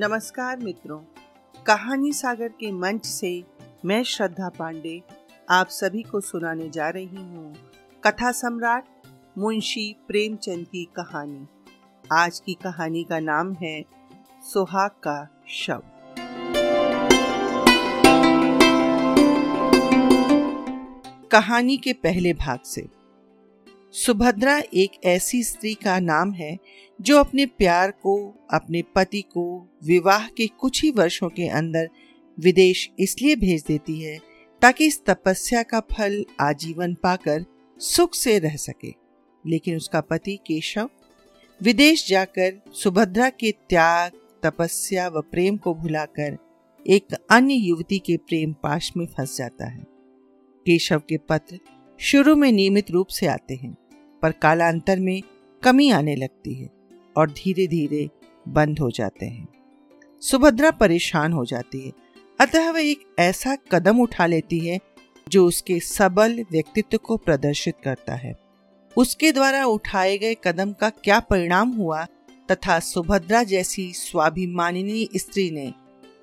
नमस्कार मित्रों, कहानी सागर के मंच से मैं श्रद्धा पांडे आप सभी को सुनाने जा रही हूँ कथा सम्राट मुंशी प्रेमचंद की कहानी। आज की कहानी का नाम है सुहाग का शव। कहानी के पहले भाग से सुभद्रा एक ऐसी स्त्री का नाम है, जो अपने प्यार को, अपने पति को, विवाह के कुछ ही वर्षों के अंदर विदेश इसलिए भेज देती है, ताकि इस तपस्या का फल आजीवन पाकर सुख से रह सके। लेकिन उसका पति केशव, विदेश जाकर सुभद्रा के त्याग, तपस्या व प्रेम को भुलाकर एक अन्य युवती के प्रेम पाश में फंस जाता है। केशव के पत्र शुरू में नियमित रूप से आते हैं। पर कालांतर में कमी आने लगती है और धीरे धीरे बंद हो जाते हैं। सुभद्रा परेशान हो जाती है। अतः वह एक ऐसा कदम उठा लेती है जो उसके सबल व्यक्तित्व को प्रदर्शित करता है। उसके द्वारा उठाए गए कदम का क्या परिणाम हुआ तथा सुभद्रा जैसी स्वाभिमानिनी स्त्री ने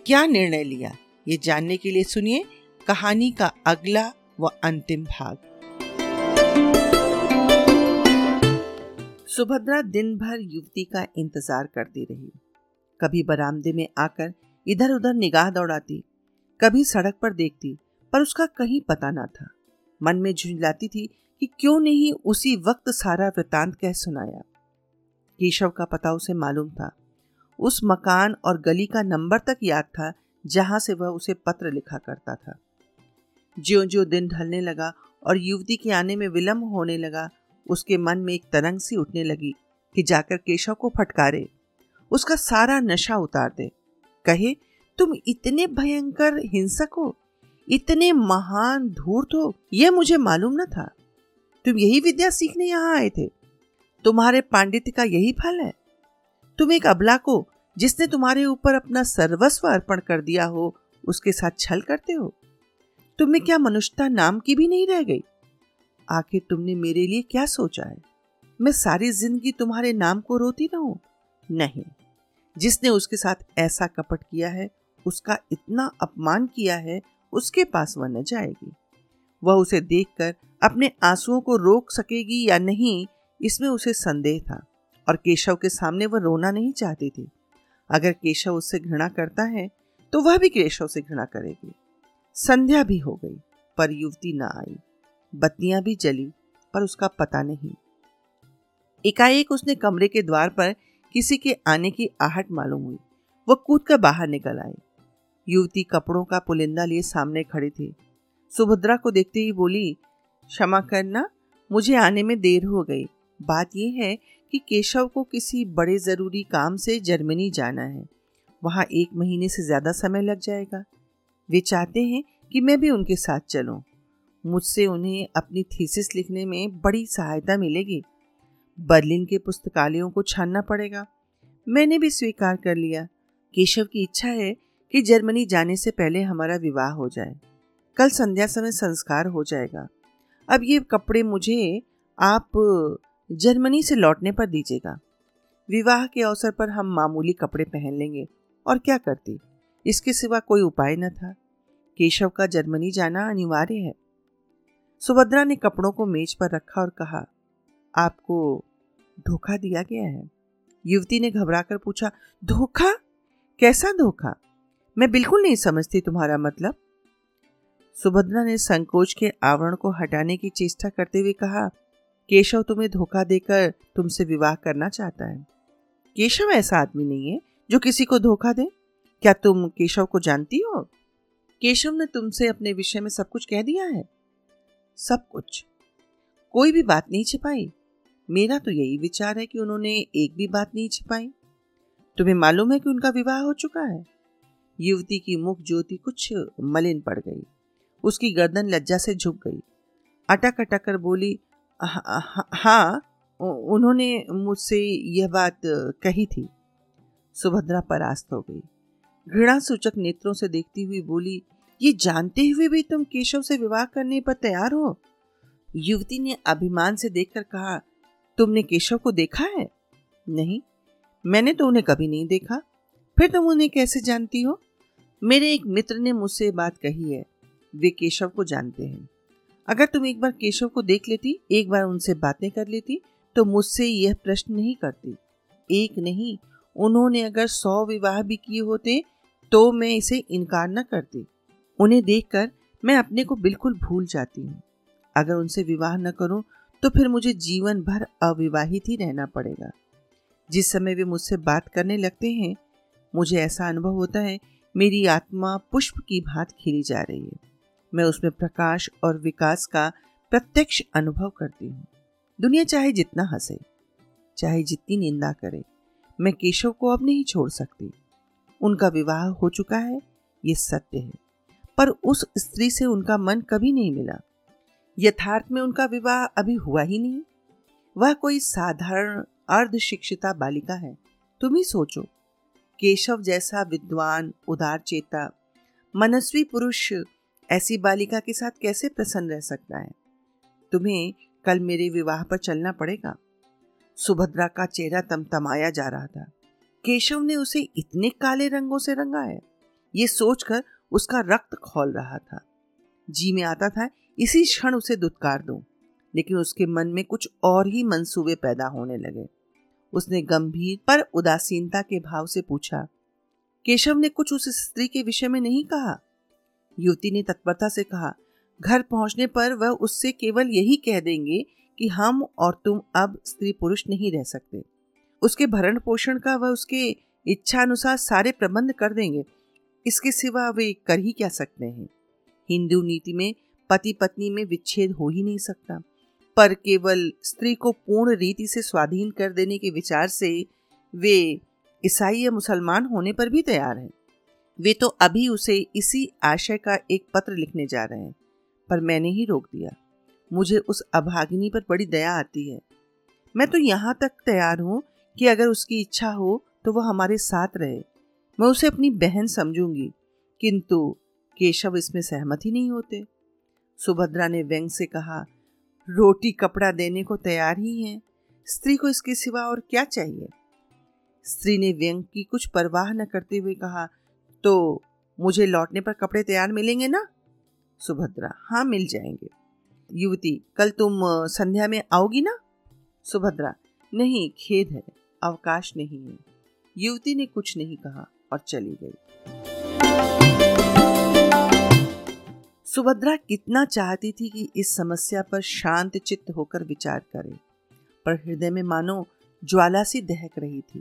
क्या निर्णय लिया, ये जानने के लिए सुनिए कहानी का अगला व अंतिम भाग। सुभद्रा दिन भर युवती का इंतज़ार करती रही। कभी बरामदे में आकर इधर उधर निगाह दौड़ाती, कभी सड़क पर देखती, पर उसका कहीं पता ना था। मन में झुंझलाती थी कि क्यों नहीं उसी वक्त सारा वृतांत कह सुनाया। केशव का पता उसे मालूम था। उस मकान और गली का नंबर तक याद था, जहाँ से वह उसे पत्र लिखा करता था। ज्यो ज्यो दिन ढलने लगा और युवती के आने में विलंब होने लगा उसके मन में एक तरंग सी उठने लगी कि जाकर केशव को फटकारे। उसका सारा नशा उतार दे। कहे, तुम इतने भयंकर हिंसक हो, इतने महान धूर्त हो, यह मुझे मालूम न था। तुम यही विद्या सीखने यहाँ आए थे। तुम्हारे पांडित्य का यही फल है। तुम एक अबला को, जिसने तुम्हारे ऊपर अपना सर्वस्व अर्पण कर दिया हो, उसके साथ छल करते हो। तुम्हें क्या मनुष्यता नाम की भी नहीं रह गई? आखिर तुमने मेरे लिए क्या सोचा है? मैं सारी ज़िंदगी तुम्हारे नाम को रोती रहूँ नहीं। जिसने उसके साथ ऐसा कपट किया है, उसका इतना अपमान किया है, उसके पास वह न जाएगी। वह उसे देखकर अपने आंसुओं को रोक सकेगी या नहीं, इसमें उसे संदेह था और केशव के सामने वह रोना नहीं चाहती थी। अगर केशव उससे घृणा करता है तो वह भी केशव से घृणा करेगी। संध्या भी हो गई, पर युवती न आई। बत्तियाँ भी जली, पर उसका पता नहीं। एकाएक उसने कमरे के द्वार पर किसी के आने की आहट मालूम हुई। वह कूद कर बाहर निकल आई युवती कपड़ों का पुलिंदा लिए सामने खड़ी थी। सुभद्रा को देखते ही बोली, क्षमा करना, मुझे आने में देर हो गई। बात यह है कि केशव को किसी बड़े ज़रूरी काम से जर्मनी जाना है। वहाँ एक महीने से ज़्यादा समय लग जाएगा। वे चाहते हैं कि मैं भी उनके साथ चलूँ। मुझसे उन्हें अपनी थीसिस लिखने में बड़ी सहायता मिलेगी। बर्लिन के पुस्तकालयों को छानना पड़ेगा। मैंने भी स्वीकार कर लिया। केशव की इच्छा है कि जर्मनी जाने से पहले हमारा विवाह हो जाए। कल संध्या समय संस्कार हो जाएगा। अब ये कपड़े मुझे आप जर्मनी से लौटने पर दीजिएगा। विवाह के अवसर पर हम मामूली कपड़े पहन लेंगे। और क्या करती? इसके सिवा कोई उपाय न था। केशव का जर्मनी जाना अनिवार्य है। सुभद्रा ने कपड़ों को मेज पर रखा और कहा, आपको धोखा दिया गया है? युवती ने घबराकर पूछा, धोखा? कैसा धोखा? मैं बिल्कुल नहीं समझती तुम्हारा मतलब. सुभद्रा ने संकोच के आवरण को हटाने की चेष्टा करते हुए कहा, केशव तुम्हें धोखा देकर तुमसे विवाह करना चाहता है। केशव ऐसा आदमी नहीं है जो किसी को धोखा दे। क्या तुम केशव को जानती हो? केशव ने तुमसे अपने विषय में सब कुछ कह दिया है। सब कुछ। कोई भी बात नहीं छिपाई। मेरा तो यही विचार है कि उन्होंने एक भी बात नहीं छिपाई। तुम्हें मालूम है कि उनका विवाह हो चुका है? युवती की मुख ज्योति कुछ मलिन पड़ गई। उसकी गर्दन लज्जा से झुक गई। अटक अटक कर बोली हाँ हा, उन्होंने मुझसे यह बात कही थी। सुभद्रा परास्त हो गई। घृणा सूचक नेत्रों से देखती हुई बोली ये जानते हुए भी तुम केशव से विवाह करने पर तैयार हो? युवती ने अभिमान से देखकर कहा, तुमने केशव को देखा है? नहीं, मैंने तो उन्हें कभी नहीं देखा। फिर तुम उन्हें कैसे जानती हो? मेरे एक मित्र ने मुझसे बात कही है, वे केशव को जानते हैं। अगर तुम एक बार केशव को देख लेती, एक बार उनसे बातें कर लेती तो मुझसे यह प्रश्न नहीं करती। एक नहीं, उन्होंने अगर सौ विवाह भी किए होते तो मैं इसे इनकार न करती। उन्हें देखकर मैं अपने को बिल्कुल भूल जाती हूँ। अगर उनसे विवाह न करूँ तो फिर मुझे जीवन भर अविवाहित ही रहना पड़ेगा। जिस समय वे मुझसे बात करने लगते हैं, मुझे ऐसा अनुभव होता है, मेरी आत्मा पुष्प की भात खिली जा रही है। मैं उसमें प्रकाश और विकास का प्रत्यक्ष अनुभव करती हूँ। दुनिया चाहे जितना हंसे, चाहे जितनी निंदा करे, मैं केशव को अब नहीं छोड़ सकती। उनका विवाह हो चुका है, ये सत्य है। पर उस स्त्री से उनका मन कभी नहीं मिला। यथार्थ में उनका विवाह अभी हुआ ही नहीं। वह कोई साधारण अर्ध शिक्षिता बालिका है। तुम ही सोचो। केशव जैसा विद्वान, उदार चेता, मनस्वी पुरुष ऐसी बालिका के साथ कैसे प्रसन्न रह सकता है? तुम्हें कल मेरे विवाह पर चलना पड़ेगा। सुभद्रा का चेहरा तमतमाया जा रहा था। केशव ने उसे इतने काले रंगों से रंगा है ये सोचकर उसका रक्त खोल रहा था। जी में आता था, इसी क्षण उसे दुत्कार दूँ। लेकिन उसके मन में कुछ और ही मंसूबे पैदा होने लगे। उसने गंभीर पर उदासीनता के भाव से पूछा, केशव ने कुछ उस स्त्री के विषय में नहीं कहा? युवती ने तत्परता से कहा, घर पहुँचने पर वह उससे केवल यही कह देंगे कि हम और तुम अब स्त्री पुरुष नहीं रह सकते। उसके भरण पोषण का वह उसके इच्छा अनुसार सारे प्रबंध कर देंगे। इसके सिवा वे कर ही क्या सकते हैं? हिंदू नीति में पति पत्नी में विच्छेद हो ही नहीं सकता। पर केवल स्त्री को पूर्ण रीति से स्वाधीन कर देने के विचार से वे ईसाई या मुसलमान होने पर भी तैयार हैं। वे तो अभी उसे इसी आशय का एक पत्र लिखने जा रहे हैं, पर मैंने ही रोक दिया। मुझे उस अभागिनी पर बड़ी दया आती है। मैं तो यहाँ तक तैयार हूँ कि अगर उसकी इच्छा हो तो वह हमारे साथ रहे। मैं उसे अपनी बहन समझूँगी। किंतु केशव इसमें सहमत ही नहीं होते। सुभद्रा ने व्यंग से कहा, रोटी कपड़ा देने को तैयार ही है। स्त्री को इसके सिवा और क्या चाहिए? स्त्री ने व्यंग की कुछ परवाह न करते हुए कहा तो मुझे लौटने पर कपड़े तैयार मिलेंगे ना? सुभद्रा हाँ मिल जाएँगे। युवती, कल तुम संध्या में आओगी ना? सुभद्रा, नहीं, खेद है, अवकाश नहीं है। युवती ने कुछ नहीं कहा। और चली गई। सुभद्रा कितना चाहती थी कि इस समस्या पर शांत चित्त होकर विचार करे, पर हृदय में मानो ज्वाला सी दहक रही थी।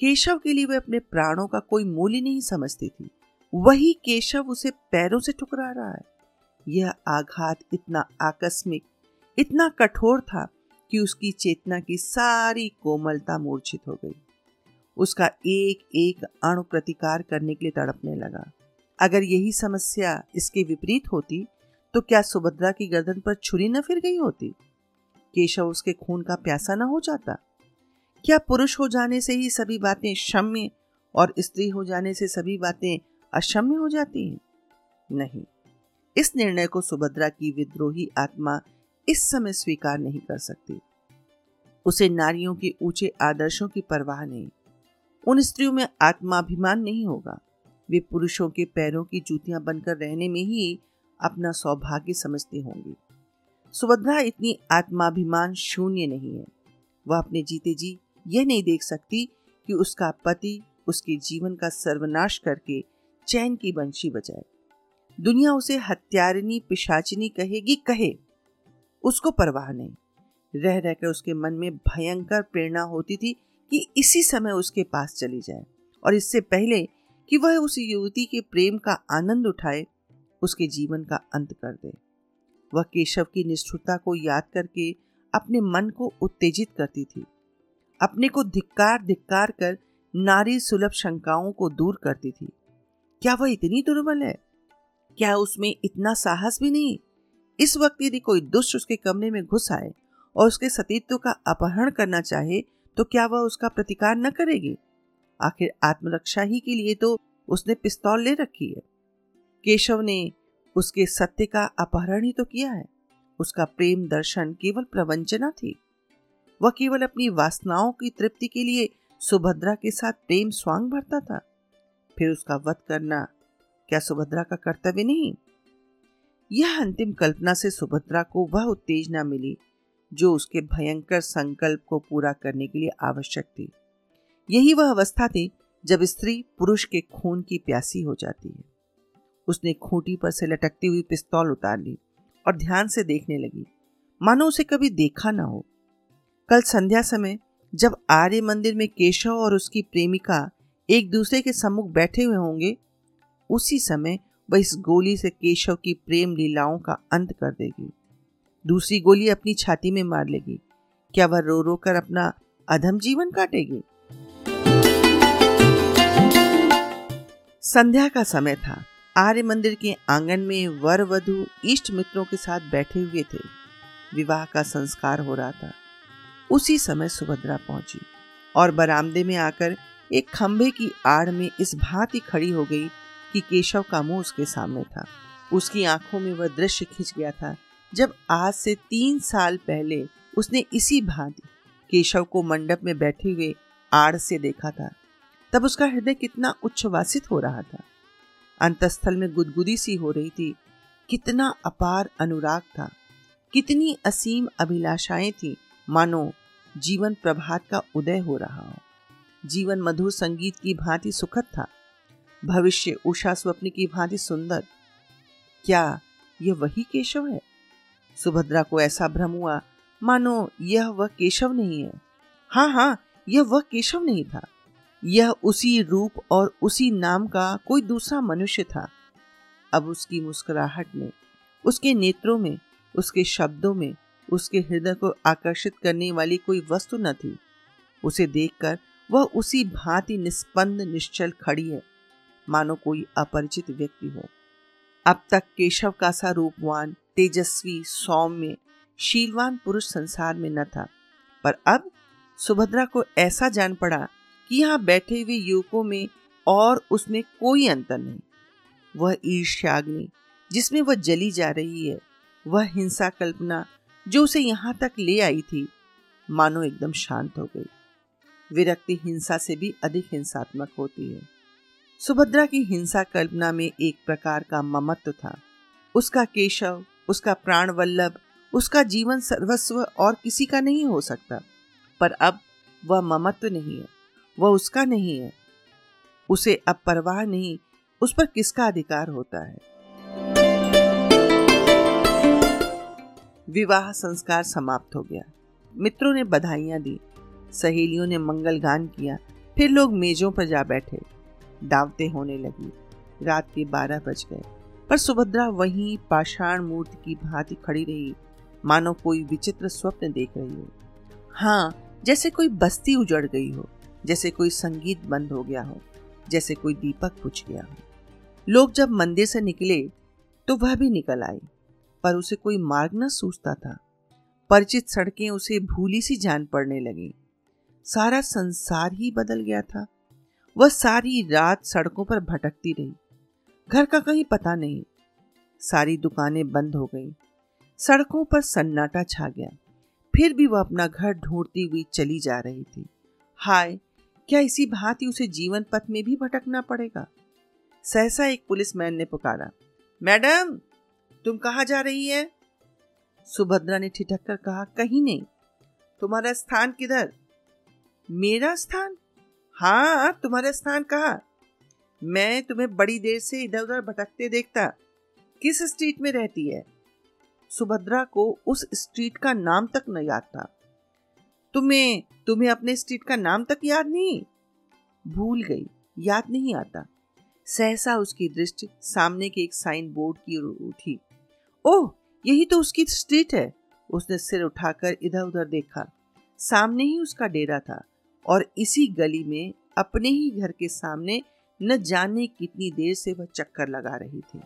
केशव के लिए वह अपने प्राणों का कोई मूल्य नहीं समझती थी। वही केशव उसे पैरों से ठुकरा रहा है। यह आघात इतना आकस्मिक, इतना कठोर था कि उसकी चेतना की सारी कोमलता मूर्छित हो गई। उसका एक एक अणु प्रतिकार करने के लिए तड़पने लगा। अगर यही समस्या इसके विपरीत होती तो क्या सुभद्रा की गर्दन पर छुरी न फिर गई होती? केशव उसके खून का प्यासा न हो जाता? क्या पुरुष हो जाने से ही सभी बातें क्षम्य और स्त्री हो जाने से सभी बातें अक्षम्य हो जाती हैं? नहीं। इस निर्णय को सुभद्रा की विद्रोही आत्मा इस समय स्वीकार नहीं कर सकती। उसे नारियों के ऊँचे आदर्शों की परवाह नहीं। उन स्त्रियों में आत्माभिमान नहीं होगा। वे पुरुषों के पैरों की जूतियाँ बनकर रहने में ही अपना सौभाग्य समझती होंगी। सुभद्रा इतनी आत्माभिमान शून्य नहीं है। वह अपने जीते जी यह नहीं देख सकती कि उसका पति उसके जीवन का सर्वनाश करके चैन की बंशी बजाए। दुनिया उसे हत्यारिनी पिशाचिनी कहेगी, कहे। उसको परवाह नहीं। रह रहकर उसके मन में भयंकर प्रेरणा होती थी कि इसी समय उसके पास चली जाए और इससे पहले कि वह उस युवती के प्रेम का आनंद उठाए, उसके जीवन का अंत कर दे। वह केशव की निष्ठुरता को याद करके अपने मन को उत्तेजित करती थी। अपने को धिक्कार धिक्कार कर नारी सुलभ शंकाओं को दूर करती थी। क्या वह इतनी दुर्बल है? क्या उसमें इतना साहस भी नहीं? इस वक्त यदि कोई दुष्ट उसके कमरे में घुस आए और उसके सतीत्व का अपहरण करना चाहे तो क्या वह उसका प्रतिकार न करेगी? आखिर आत्मरक्षा ही के लिए तो उसने पिस्तौल ले रखी है। केशव ने उसके सत्य का अपहरण ही तो किया है। उसका प्रेम दर्शन केवल प्रवंचना थी। वह केवल अपनी वासनाओं की तृप्ति के लिए सुभद्रा के साथ प्रेम स्वांग भरता था। फिर उसका वध करना क्या सुभद्रा का कर्तव्य नहीं? यह अंतिम कल्पना से सुभद्रा को वह उत्तेजना मिली। जो उसके भयंकर संकल्प को पूरा करने के लिए आवश्यक थी। यही वह अवस्था थी जब स्त्री पुरुष के खून की प्यासी हो जाती है। उसने खूंटी पर से लटकती हुई पिस्तौल उतार ली और ध्यान से देखने लगी। मानो उसे कभी देखा ना हो। कल संध्या समय जब आर्य मंदिर में केशव और उसकी प्रेमिका एक दूसरे के सम्मुख बैठे हुए होंगे, उसी समय वह इस गोली से केशव की प्रेम लीलाओं का अंत कर देगी। दूसरी गोली अपनी छाती में मार लेगी। क्या वह रो रो कर अपना अधम जीवन काटेगी? संध्या का समय था। आर्य मंदिर के आँगन में वर वधु इष्ट मित्रों के साथ बैठे हुए थे। विवाह का संस्कार हो रहा था। उसी समय सुभद्रा पहुँची और बरामदे में आकर एक खंभे की आड़ में इस भांति खड़ी हो गई कि केशव का मुँह उसके सामने था। उसकी आँखों में वह दृश्य खिंच गया था जब आज से तीन साल पहले उसने इसी भांति केशव को मंडप में बैठे हुए आड़ से देखा था, तब उसका हृदय कितना उच्छ्वासित हो रहा था। अंतस्थल में गुदगुदी सी हो रही थी। कितना अपार अनुराग था। कितनी असीम अभिलाषाएँ थी। मानो जीवन प्रभात का उदय हो रहा हो। जीवन मधुर संगीत की भांति सुखद था। भविष्य उषा स्वप्न की भांति सुंदर। क्या यह वही केशव है? सुभद्रा को ऐसा भ्रम हुआ, मानो यह वह केशव नहीं है। हाँ हाँ यह वह केशव नहीं था। यह उसी रूप और उसी नाम का कोई दूसरा मनुष्य था। अब उसकी मुस्कुराहट में, उसके नेत्रों में, उसके शब्दों में, उसके हृदय को आकर्षित करने वाली कोई वस्तु न थी। उसे देखकर वह उसी भांति निष्पन्द, निश्चल खड़ी है। मानो कोई अपरिचित व्यक्ति हो। अब तक केशव का सा रूपवान तेजस्वी, सौम्य, शीलवान पुरुष संसार में न था। पर अब सुभद्रा को ऐसा जान पड़ा कि यहाँ बैठे हुए युवकों में और उसमें कोई अंतर नहीं। वह ईर्ष्याग्नि, जिसमें वह जली जा रही है, वह हिंसा कल्पना जो उसे यहाँ तक ले आई थी, मानो एकदम शांत हो गई। विरक्ति हिंसा से भी अधिक हिंसात्मक होती है। सुभद्रा की हिंसा कल्पना में एक प्रकार का ममत्व था। उसका केशव उसका प्राण वल्लभ, उसका जीवन सर्वस्व और किसी का नहीं हो सकता। पर अब वह ममत्व नहीं है, वह उसका नहीं है। उसे अब परवाह नहीं, उस पर किसका अधिकार होता है? विवाह संस्कार समाप्त हो गया। मित्रों ने बधाइयाँ दी, सहेलियों ने मंगल गान किया, फिर लोग मेजों पर जा बैठे। दावतें होने लगी। रात के बारह बज गए। पर सुभद्रा वहीं पाषाण मूर्ति की भांति खड़ी रही। मानो कोई विचित्र स्वप्न देख रही हो। हाँ जैसे कोई बस्ती उजड़ गई हो, जैसे कोई संगीत बंद हो गया हो, जैसे कोई दीपक बुझ गया हो। लोग जब मंदिर से निकले तो वह भी निकल आई पर उसे कोई मार्ग न सूझता था। परिचित सड़कें उसे भूली सी जान पड़ने लगी। सारा संसार ही बदल गया था। वह सारी रात सड़कों पर भटकती रही। घर का कहीं पता नहीं। सारी दुकानें बंद हो गई। सड़कों पर सन्नाटा छा गया। फिर भी वह अपना घर ढूंढती हुई चली जा रही थी। हाय, क्या इसी भांति उसे जीवन पथ में भी भटकना पड़ेगा? सहसा एक पुलिसमैन ने पुकारा, मैडम, तुम कहा जा रही है? सुभद्रा ने ठिठक कर कहा, कहीं नहीं। तुम्हारा स्थान किधर? मेरा स्थान? हाँ तुम्हारा स्थान कहा? मैं तुम्हें बड़ी देर से इधर उधर भटकते देखता, किस स्ट्रीट में रहती है? सुभद्रा को उस स्ट्रीट का नाम तक न याद था। तुम्हें तुम्हें अपने स्ट्रीट का नाम तक याद नहीं? भूल गई, याद नहीं आता। सहसा उसकी दृष्टि सामने के एक साइन बोर्ड की ओर उठी। ओह, यही तो उसकी स्ट्रीट है। उसने सिर उठाकर इधर उधर देखा। सामने ही उसका डेरा था और इसी गली में अपने ही घर के सामने न जाने कितनी देर से वह चक्कर लगा रही थी।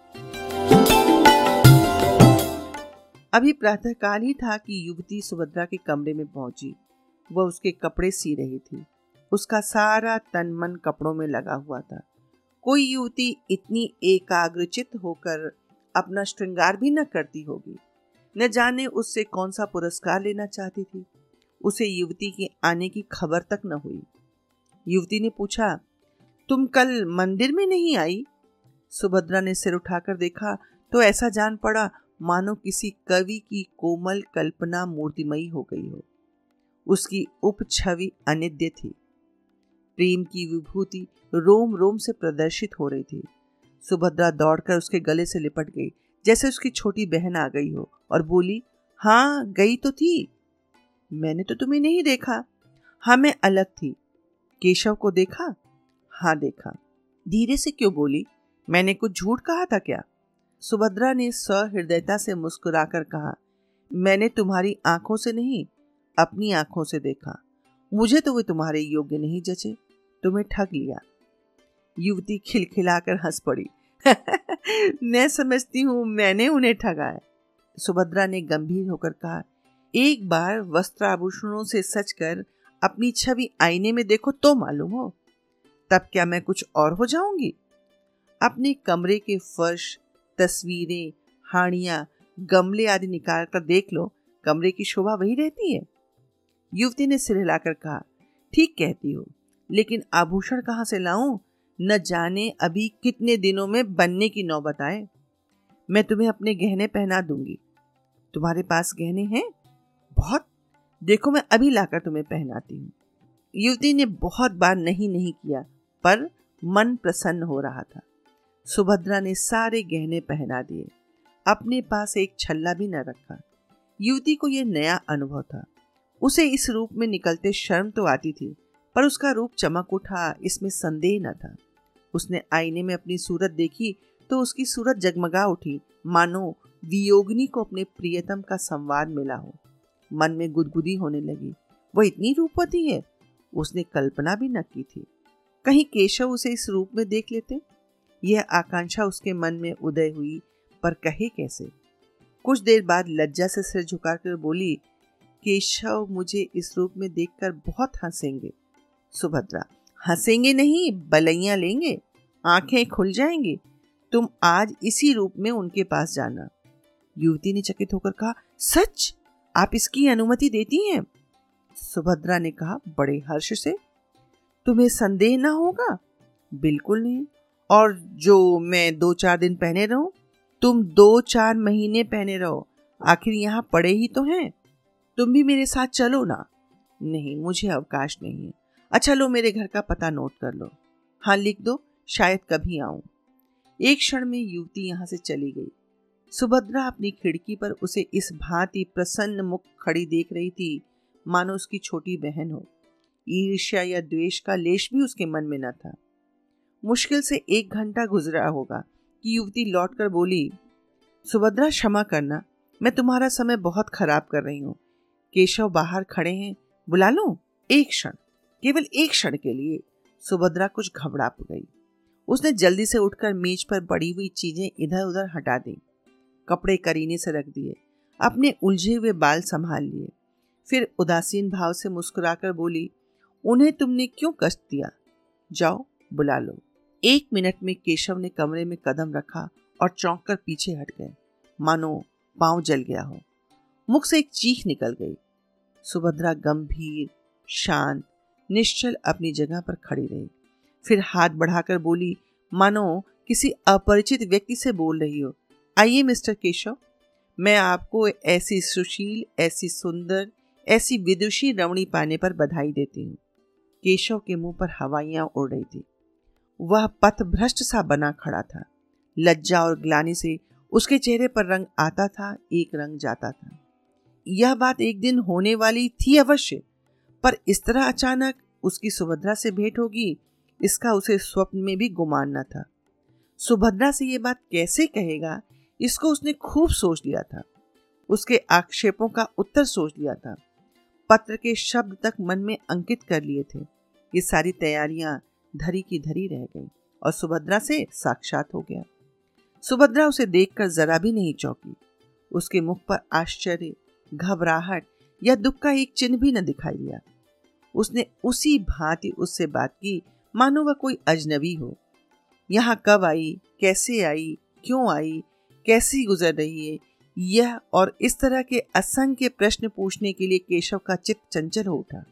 अभी प्रातःकाल ही था कि युवती सुभद्रा के कमरे में पहुँची। वह उसके कपड़े सी रही थी। उसका सारा तन मन कपड़ों में लगा हुआ था। कोई युवती इतनी एकाग्रचित होकर अपना श्रृंगार भी न करती होगी। न जाने उससे कौन सा पुरस्कार लेना चाहती थी। उसे युवती के आने की खबर तक न हुई। युवती ने पूछा तुम कल मंदिर में नहीं आई? सुभद्रा ने सिर उठाकर देखा तो ऐसा जान पड़ा, मानो किसी कवि की कोमल कल्पना मूर्तिमयी हो गई हो। उसकी उपछवि अनिद्य थी। प्रेम की विभूति रोम रोम से प्रदर्शित हो रही थी। सुभद्रा दौड़कर उसके गले से लिपट गई, जैसे उसकी छोटी बहन आ गई हो, और बोली हाँ गई तो थी। मैंने तो तुम्हें नहीं देखा। हाँ मैं अलग थी। केशव को देखा? हाँ देखा। धीरे से क्यों बोली? मैंने कुछ झूठ कहा था क्या? सुभद्रा ने सहृदयता से मुस्कुराकर कहा, मैंने तुम्हारी आँखों से नहीं, अपनी आँखों से देखा। मुझे तो वे तुम्हारे योग्य नहीं जचे। तुम्हें ठग लिया। युवती खिलखिलाकर हंस पड़ी मैं समझती हूँ मैंने उन्हें ठगा है। सुभद्रा ने गंभीर होकर कहा, एक बार वस्त्र आभूषणों से सच कर अपनी छवि आईने में देखो तो मालूम हो। तब क्या मैं कुछ और हो जाऊँगी? अपने कमरे के फर्श, तस्वीरें, हाड़ियाँ, गमले आदि निकाल कर देख लो। कमरे की शोभा वही रहती है। युवती ने सिर हिलाकर कहा, ठीक कहती हो, लेकिन आभूषण कहाँ से लाऊं? न जाने अभी कितने दिनों में बनने की नौबत आए। मैं तुम्हें अपने गहने पहना दूँगी। तुम्हारे पास गहने हैं? बहुत। देखो मैं अभी लाकर तुम्हें पहनाती हूँ। युवती ने बहुत बार नहीं नहीं किया। पर मन प्रसन्न हो रहा था। सुभद्रा ने सारे गहने पहना दिए। अपने पास एक छल्ला भी न रखा। युवती को यह नया अनुभव था। उसे इस रूप में निकलते शर्म तो आती थी, पर उसका रूप चमक उठा, इसमें संदेह न था। उसने आईने में अपनी सूरत देखी तो उसकी सूरत जगमगा उठी। मानो वियोगनी को अपने प्रियतम का संवाद मिला हो। मन में गुदगुदी होने लगी। वह इतनी रूपवती है? उसने कल्पना भी न की थी। कहीं केशव उसे इस रूप में देख लेते? यह आकांक्षा उसके मन में उदय हुई, पर कहे कैसे? कुछ देर बाद लज्जा से सिर झुकाकर बोली, केशव मुझे इस रूप में देखकर बहुत हंसेंगे। सुभद्रा, हंसेंगे नहीं, बलैया लेंगे, आँखें खुल जाएँगी। तुम आज इसी रूप में उनके पास जाना। युवती ने चकित होकर कहा, सच? आप इसकी अनुमति देती हैं? सुभद्रा ने कहा, बड़े हर्ष से तुम्हें संदेह ना होगा? बिल्कुल नहीं। और जो मैं दो चार दिन पहने रहूँ, तुम दो चार महीने पहने रहो। आखिर यहाँ पड़े ही तो हैं। तुम भी मेरे साथ चलो ना। नहीं, मुझे अवकाश नहीं है। अच्छा लो, मेरे घर का पता नोट कर लो। हाँ लिख दो, शायद कभी आऊँ। एक क्षण में युवती यहाँ से चली गई। सुभद्रा अपनी खिड़की पर उसे इस भांति प्रसन्न मुख खड़ी देख रही थी। मानो उसकी छोटी बहन हो। ईर्ष्या या द्वेष का लेश भी उसके मन में न था। मुश्किल से एक घंटा गुजरा होगा कि युवती लौटकर बोली, सुभद्रा, क्षमा करना। मैं तुम्हारा समय बहुत खराब कर रही हूँ। केशव बाहर खड़े हैं। बुला लो? एक क्षण। केवल एक क्षण के लिए। सुभद्रा कुछ घबरा गई। उसने जल्दी से उठकर मेज पर पड़ी हुई चीज़ें इधर उधर हटा दी। कपड़े करीने से रख दिए। अपने उलझे हुए बाल संभाल लिए। फिर उदासीन भाव से मुस्कुराकर बोली उन्हें तुमने क्यों कष्ट दिया? जाओ, बुला लो। एक मिनट में केशव ने कमरे में कदम रखा और चौंक कर पीछे हट गए। मानो, पाँव जल गया हो। मुख से एक चीख निकल गई। सुभद्रा गंभीर, शांत, निश्चल अपनी जगह पर खड़ी रही। फिर हाथ बढ़ाकर बोली, मानो, किसी अपरिचित व्यक्ति से बोल रही हो। आइए, मिस्टर केशव। मैं आपको ऐसी सुशील, ऐसी सुंदर, ऐसी विदुषी रमणी पाने पर बधाई देती हूँ। केशव के मुँह पर हवाइयाँ उड़ रही थी। वह पथ भ्रष्ट सा बना खड़ा था। लज्जा और ग्लानी से उसके चेहरे पर रंग आता था, एक रंग जाता था। यह बात एक दिन होने वाली थी अवश्य, पर इस तरह अचानक उसकी सुभद्रा से भेंट होगी, इसका उसे स्वप्न में भी गुमान न था। सुभद्रा से यह बात कैसे कहेगा, इसको उसने खूब सोच लिया था। उसके आक्षेपों का उत्तर सोच लिया था। पत्र के शब्द तक मन में अंकित कर लिए थे। ये सारी तैयारियाँ धरी की धरी रह गई और सुभद्रा से साक्षात हो गया। सुभद्रा उसे देखकर जरा भी नहीं चौकी। उसके मुख पर आश्चर्य, घबराहट या दुख का एक चिन्ह भी न दिखाई दिया। उसने उसी भांति उससे बात की, मानो वह कोई अजनबी हो। यहाँ कब आई, कैसे आई, क्यों आई, कैसी गुजर रही है यह और इस तरह के असंख्य प्रश्न पूछने के लिए केशव का चित्त चंचल हो उठा।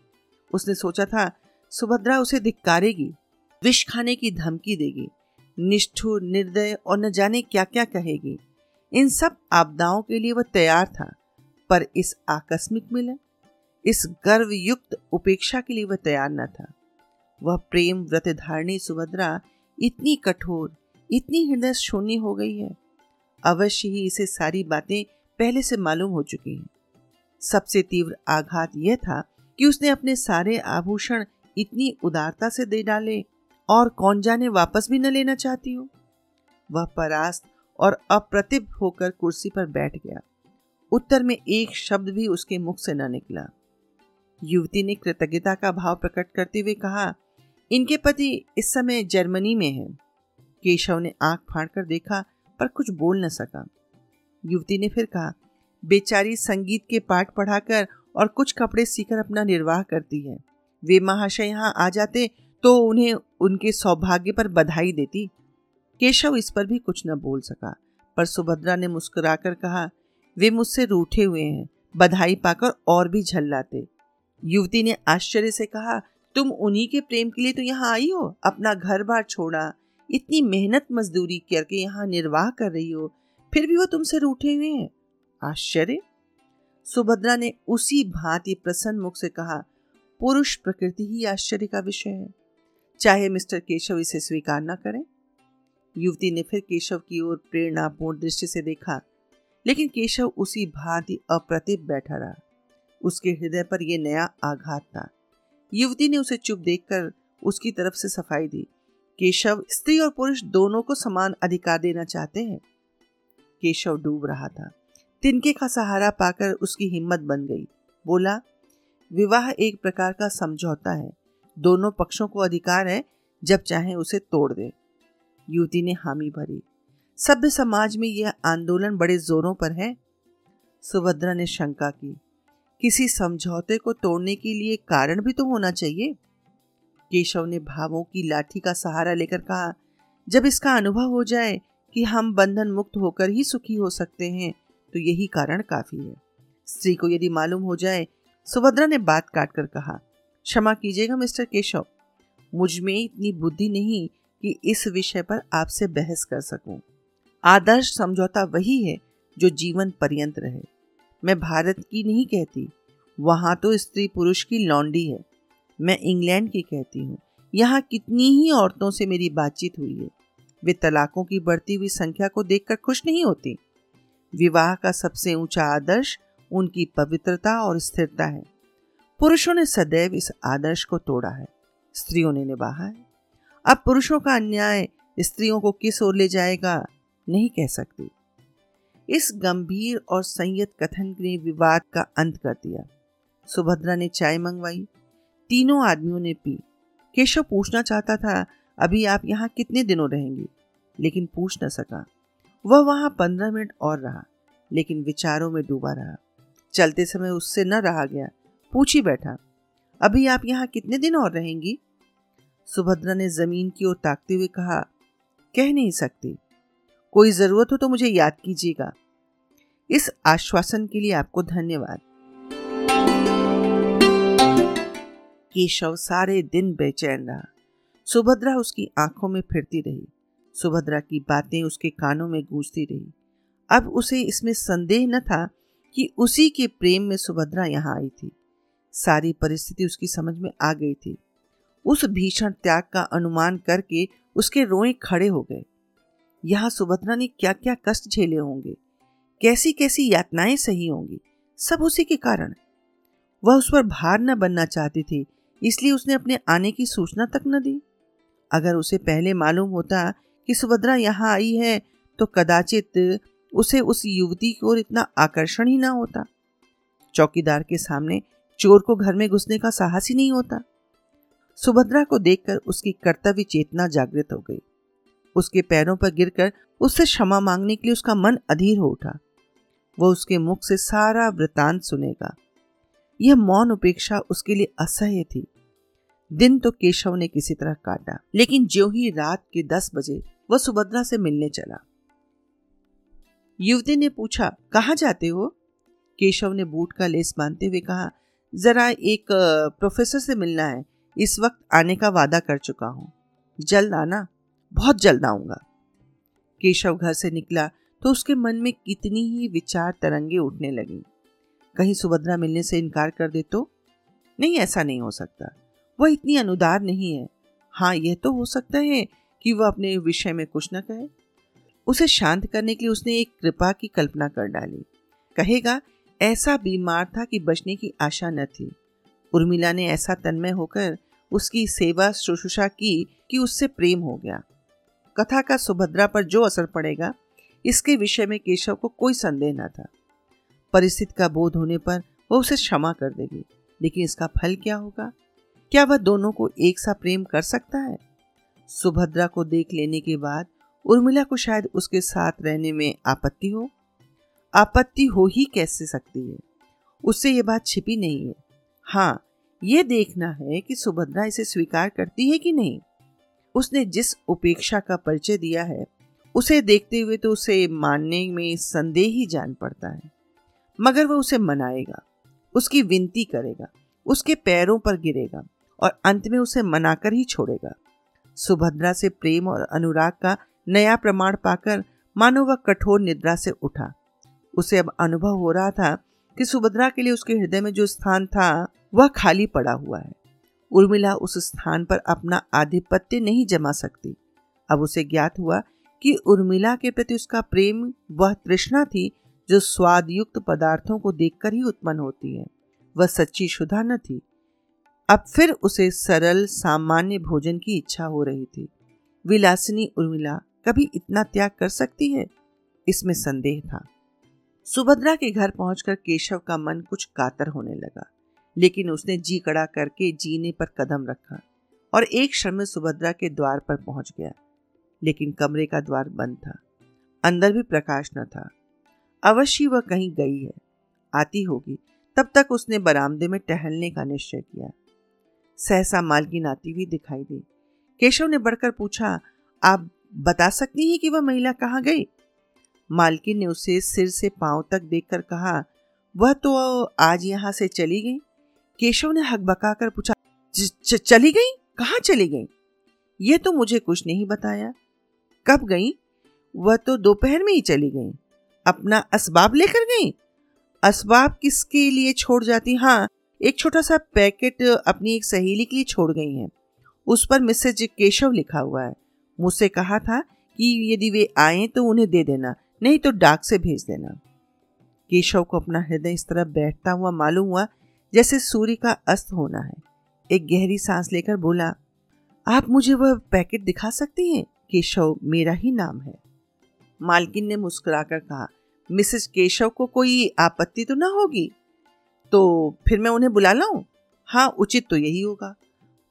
उसने सोचा था, सुभद्रा उसे धिक्कारेगी, विष खाने की धमकी देगी, निष्ठुर, निर्दय और न जाने क्या क्या कहेगी। इन सब आपदाओं के लिए वह तैयार था, पर इस आकस्मिक मिलन, इस गर्वयुक्त उपेक्षा के लिए वह तैयार न था। वह प्रेम व्रत धारणी सुभद्रा इतनी कठोर, इतनी हृदय शून्य हो गई है अवश्य ही इसे सारी बातें पहले से मालूम हो चुकी हैं। सबसे तीव्र आघात यह था कि उसने अपने सारे आभूषण इतनी उदारता से दे डाले और कौन जाने वापस भी न लेना चाहती हो। वह परास्त और अप्रतिभ होकर कुर्सी पर बैठ गया। उत्तर में एक शब्द भी उसके मुख से न निकला। युवती ने कृतज्ञता का भाव प्रकट करते हुए कहा, इनके पति इस समय जर्मनी में हैं। केशव ने आँख फाड़कर देखा पर कुछ बोल न सका। युवती ने फिर कहा, बेचारी संगीत के पाठ पढ़ाकर और कुछ कपड़े सीकर अपना निर्वाह करती है। वे महाशय यहाँ आ जाते तो उन्हें उनके सौभाग्य पर बधाई देती। केशव इस पर भी कुछ न बोल सका, पर सुभद्रा ने मुस्कुराकर कहा, वे मुझसे रूठे हुए हैं, बधाई पाकर और भी झल्लाते। युवती ने आश्चर्य से कहा, तुम उन्हीं के प्रेम के लिए तो यहाँ आई हो? अपना घर बार छोड़ा इतनी मेहनत मजदूरी करके यहाँ निर्वाह कर रही हो, फिर भी वो तुमसे रूठे हुए हैं? आश्चर्य। सुभद्रा ने उसी भांति प्रसन्न मुख से कहा, पुरुष प्रकृति ही आश्चर्य का विषय है। चाहे मिस्टर केशव इसे स्वीकार न करें। युवती ने फिर केशव की ओर प्रेरणापूर्ण दृष्टि से देखा, लेकिन केशव उसी भांति अप्रतिभ बैठा रहा। उसके हृदय पर यह नया आघात था। युवती ने उसे चुप देखकर उसकी तरफ़ से सफ़ाई दी। केशव स्त्री और पुरुष दोनों को समान अधिकार देना चाहते हैं। केशव डूब रहा था। तिनके का सहारा पाकर उसकी हिम्मत बन गई। बोला, विवाह एक प्रकार का समझौता है। दोनों पक्षों को अधिकार है, जब चाहे उसे तोड़ दे। युवती ने हामी भरी। सभ्य समाज में यह आंदोलन बड़े जोरों पर है। सुभद्रा ने शंका की, किसी समझौते को तोड़ने के लिए कारण भी तो होना चाहिए? केशव ने भावों की लाठी का सहारा लेकर कहा, जब इसका अनुभव हो जाए कि हम बंधन मुक्त होकर ही सुखी हो सकते हैं तो यही कारण काफ़ी है। स्त्री को यदि मालूम हो जाए, सुभद्रा ने बात काट कर कहा, क्षमा कीजिएगा मिस्टर केशव, मुझमें इतनी बुद्धि नहीं कि इस विषय पर आपसे बहस कर सकूँ। आदर्श समझौता वही है जो जीवन पर्यंत रहे। मैं भारत की नहीं कहती, वहाँ तो स्त्री पुरुष की लौंडी है। मैं इंग्लैंड की कहती हूँ। यहाँ कितनी ही औरतों से मेरी बातचीत हुई है। वे तलाकों की बढ़ती हुई संख्या को देखकर खुश नहीं होती। विवाह का सबसे ऊँचा आदर्श उनकी पवित्रता और स्थिरता है। पुरुषों ने सदैव इस आदर्श को तोड़ा है। स्त्रियों ने निभाया है। अब पुरुषों का अन्याय स्त्रियों को किस ओर ले जाएगा, नहीं कह सकती। इस गंभीर और संयत कथन ने विवाद का अंत कर दिया। सुभद्रा ने चाय मंगवाई। तीनों आदमियों ने पी। केशव पूछना चाहता था, अभी आप यहाँ कितने दिनों रहेंगे? लेकिन पूछ न सका। वह वहाँ पंद्रह मिनट और रहा, लेकिन विचारों में डूबा रहा। चलते समय उससे न रहा गया। पूछ ही बैठा, अभी आप यहाँ कितने दिन और रहेंगी? सुभद्रा ने ज़मीन की ओर ताकते हुए कहा, कह नहीं सकती। कोई ज़रूरत हो तो मुझे याद कीजिएगा। इस आश्वासन के लिए आपको धन्यवाद। केशव सारे दिन बेचैन रहा। सुभद्रा उसकी आँखों में फिरती रही। सुभद्रा की बातें उसके कानों में गूंजती रही। अब उसे इसमें संदेह न था कि उसी के प्रेम में सुभद्रा यहाँ आई थी। सारी परिस्थिति उसकी समझ में आ गई थी। उस भीषण त्याग का अनुमान करके उसके रोए खड़े हो गए। यहाँ सुभद्रा ने क्या क्या कष्ट झेले होंगे? कैसी कैसी यातनाएँ सही होंगी? सब उसी के कारण। वह उस पर भार न बनना चाहती थी इसलिए उसने अपने आने की सूचना तक न दी। अगर उसे पहले मालूम होता कि सुभद्रा यहाँ आई है तो कदाचित उसे उस युवती की ओर इतना आकर्षण ही ना होता। चौकीदार के सामने चोर को घर में घुसने का साहस ही नहीं होता। सुभद्रा को देखकर उसकी कर्तव्य चेतना जागृत हो गई। उसके पैरों पर गिरकर उससे क्षमा मांगने के लिए उसका मन अधीर हो उठा। वह उसके मुख से सारा वृतांत सुनेगा। यह मौन उपेक्षा उसके लिए असह्य थी। दिन तो केशव ने किसी तरह काटा, लेकिन जो ही रात के दस बजे वह सुभद्रा से मिलने चला। युवती ने पूछा, कहा जाते हो? केशव ने बूट का लेस बांधते हुए कहा, जरा एक प्रोफेसर से मिलना है। इस वक्त आने का वादा कर चुका हूँ। जल्द आना, बहुत जल्द आऊँगा। केशव घर से निकला तो उसके मन में कितनी ही विचार तरंगे उठने लगी। कहीं सुभद्रा मिलने से इनकार कर दे तो? नहीं, ऐसा नहीं हो सकता। वह इतनी अनुदार नहीं है। हाँ यह तो हो सकता है कि वह अपने विषय में कुछ न कहे। उसे शांत करने के लिए उसने एक कृपा की कल्पना कर डाली। कहेगा, ऐसा बीमार था कि बचने की आशा न थी। उर्मिला ने ऐसा तन्मय होकर उसकी सेवा शुश्रूषा की कि उससे प्रेम हो गया। कथा का सुभद्रा पर जो असर पड़ेगा, इसके विषय में केशव को कोई संदेह न था। परिस्थिति का बोध होने पर वह उसे क्षमा कर देगी। लेकिन इसका फल क्या होगा? क्या वह दोनों को एक सा प्रेम कर सकता है? सुभद्रा को देख लेने के बाद उर्मिला को शायद उसके साथ रहने में आपत्ति हो। आपत्ति हो ही कैसे सकती है? उससे ये बात छिपी नहीं है। हाँ ये देखना है कि सुभद्रा इसे स्वीकार करती है कि नहीं। उसने जिस उपेक्षा का परिचय दिया है, उसे देखते हुए तो उसे मानने में संदेह ही जान पड़ता है। मगर वह उसे मनाएगा, उसकी विनती करेगा, उसके पैरों पर गिरेगा और अंत में उसे मनाकर ही छोड़ेगा। सुभद्रा से प्रेम और अनुराग का नया प्रमाण पाकर मानो वह कठोर निद्रा से उठा। उसे अब अनुभव हो रहा था कि सुभद्रा के लिए उसके हृदय में जो स्थान था, वह खाली पड़ा हुआ है। उर्मिला उस स्थान पर अपना आधिपत्य नहीं जमा सकती। अब उसे ज्ञात हुआ कि उर्मिला के प्रति उसका प्रेम, वह तृष्णा थी जो स्वाद युक्त पदार्थों को देखकर ही उत्पन्न होती है। वह सच्ची शुदा न थी। अब फिर उसे सरल, सामान्य भोजन की इच्छा हो रही थी। विलासिनी उर्मिला, कभी इतना त्याग कर सकती है? इसमें संदेह था। सुभद्रा के घर पहुंचकर केशव का मन कुछ कातर होने लगा, लेकिन उसने जी कड़ा करके जीने पर कदम रखा और एक क्षण में सुभद्रा के द्वार पर पहुँच गया। लेकिन कमरे का द्वार बंद था। अंदर भी प्रकाश न था। अवश्य वह कहीं गई है। आती होगी। तब तक उसने बरामदे में टहलने का निश्चय किया। सहसा मालकिन आती हुई दिखाई दी। केशव ने बढ़कर पूछा, आप बता सकती हैं कि वह महिला कहाँ गई? मालकिन ने उसे सिर से पाँव तक देखकर कहा, वह तो आज यहाँ से चली गई। केशव ने हक बकाकर पूछा चली गई? कहाँ चली गई? ये तो मुझे कुछ नहीं बताया। कब गई? वह तो दोपहर में ही चली गई। अपना असबाब लेकर गई? असबाब किसके लिए छोड़ जाती? हाँ एक छोटा सा पैकेट अपनी एक सहेली के लिए छोड़ गई हैं। उस पर मिसेज केशव लिखा हुआ है। मुझसे कहा था कि यदि वे आए तो उन्हें दे देना, नहीं तो डाक से भेज देना। केशव को अपना हृदय इस तरह बैठता हुआ मालूम हुआ जैसे सूर्य का अस्त होना है। एक गहरी सांस लेकर बोला, आप मुझे वह पैकेट दिखा सकती हैं? केशव, मेरा ही नाम है। मालकिन ने मुस्कुराकर कहा मिसेस केशव को कोई आपत्ति तो ना होगी? तो फिर मैं उन्हें बुला लाऊं? हाँ उचित तो यही होगा।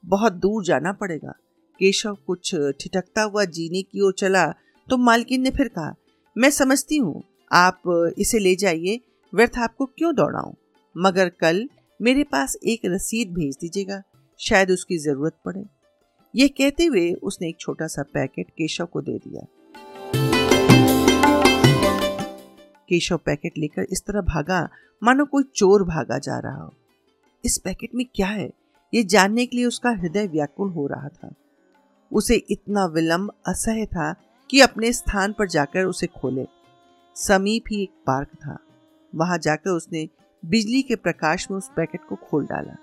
बहुत दूर जाना पड़ेगा। केशव कुछ ठिठकता हुआ जीने की ओर चला तो मालकिन ने फिर कहा, मैं समझती हूँ, आप इसे ले जाइए, व्यर्थ आपको क्यों दौड़ाऊं? मगर कल मेरे पास एक रसीद भेज दीजिएगा, शायद उसकी ज़रूरत पड़े। यह कहते हुए उसने एक छोटा सा पैकेट केशव को दे दिया। केशव पैकेट लेकर इस तरह भागा, मानो कोई चोर भागा जा रहा हो। इस पैकेट में क्या है? ये जानने के लिए उसका हृदय व्याकुल हो रहा था। उसे इतना विलंब असह्य था कि अपने स्थान पर जाकर उसे खोले। समीप ही एक पार्क था। वहाँ जाकर उसने बिजली के प्रकाश में उस पैकेट को खोल डाला।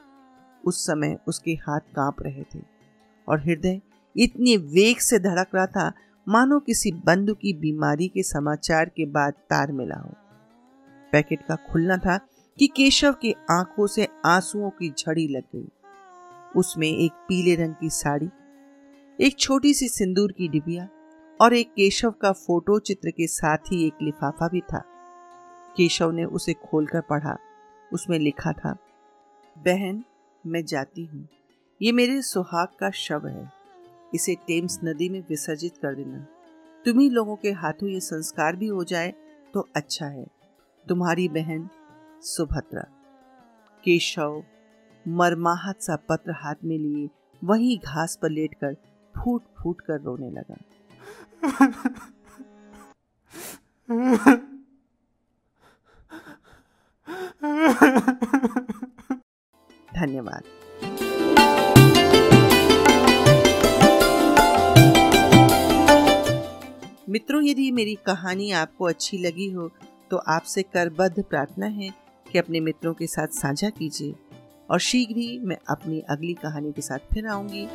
उस समय उसके हाथ काँप रहे थे और हृदय इतनी वेग से धड़क रहा था मानो किसी बंधु की बीमारी के समाचार के बाद तार मिला हो। पैकेट का खुलना था कि केशव के आँखों से आंसुओं की झड़ी लग गई। उसमें एक पीले रंग की साड़ी, एक छोटी सी सिंदूर की डिबिया और एक केशव का फ़ोटो चित्र के साथ ही एक लिफाफा भी था। केशव ने उसे खोलकर पढ़ा। उसमें लिखा था, बहन, मैं जाती हूँ। ये मेरे सुहाग का शव है। इसे टेम्स नदी में विसर्जित कर देना। तुम्ही लोगों के हाथों ये संस्कार भी हो जाए तो अच्छा है। तुम्हारी बहन सुभद्रा। केशव, मरमाहत सा पत्र हाथ में लिए, वहीं घास पर लेटकर फूट फूट कर रोने लगा। धन्यवाद। मित्रों, यदि मेरी कहानी आपको अच्छी लगी हो तो आपसे करबद्ध प्रार्थना है कि अपने मित्रों के साथ साझा कीजिए। और शीघ्र ही मैं अपनी अगली कहानी के साथ फिर आऊँगी।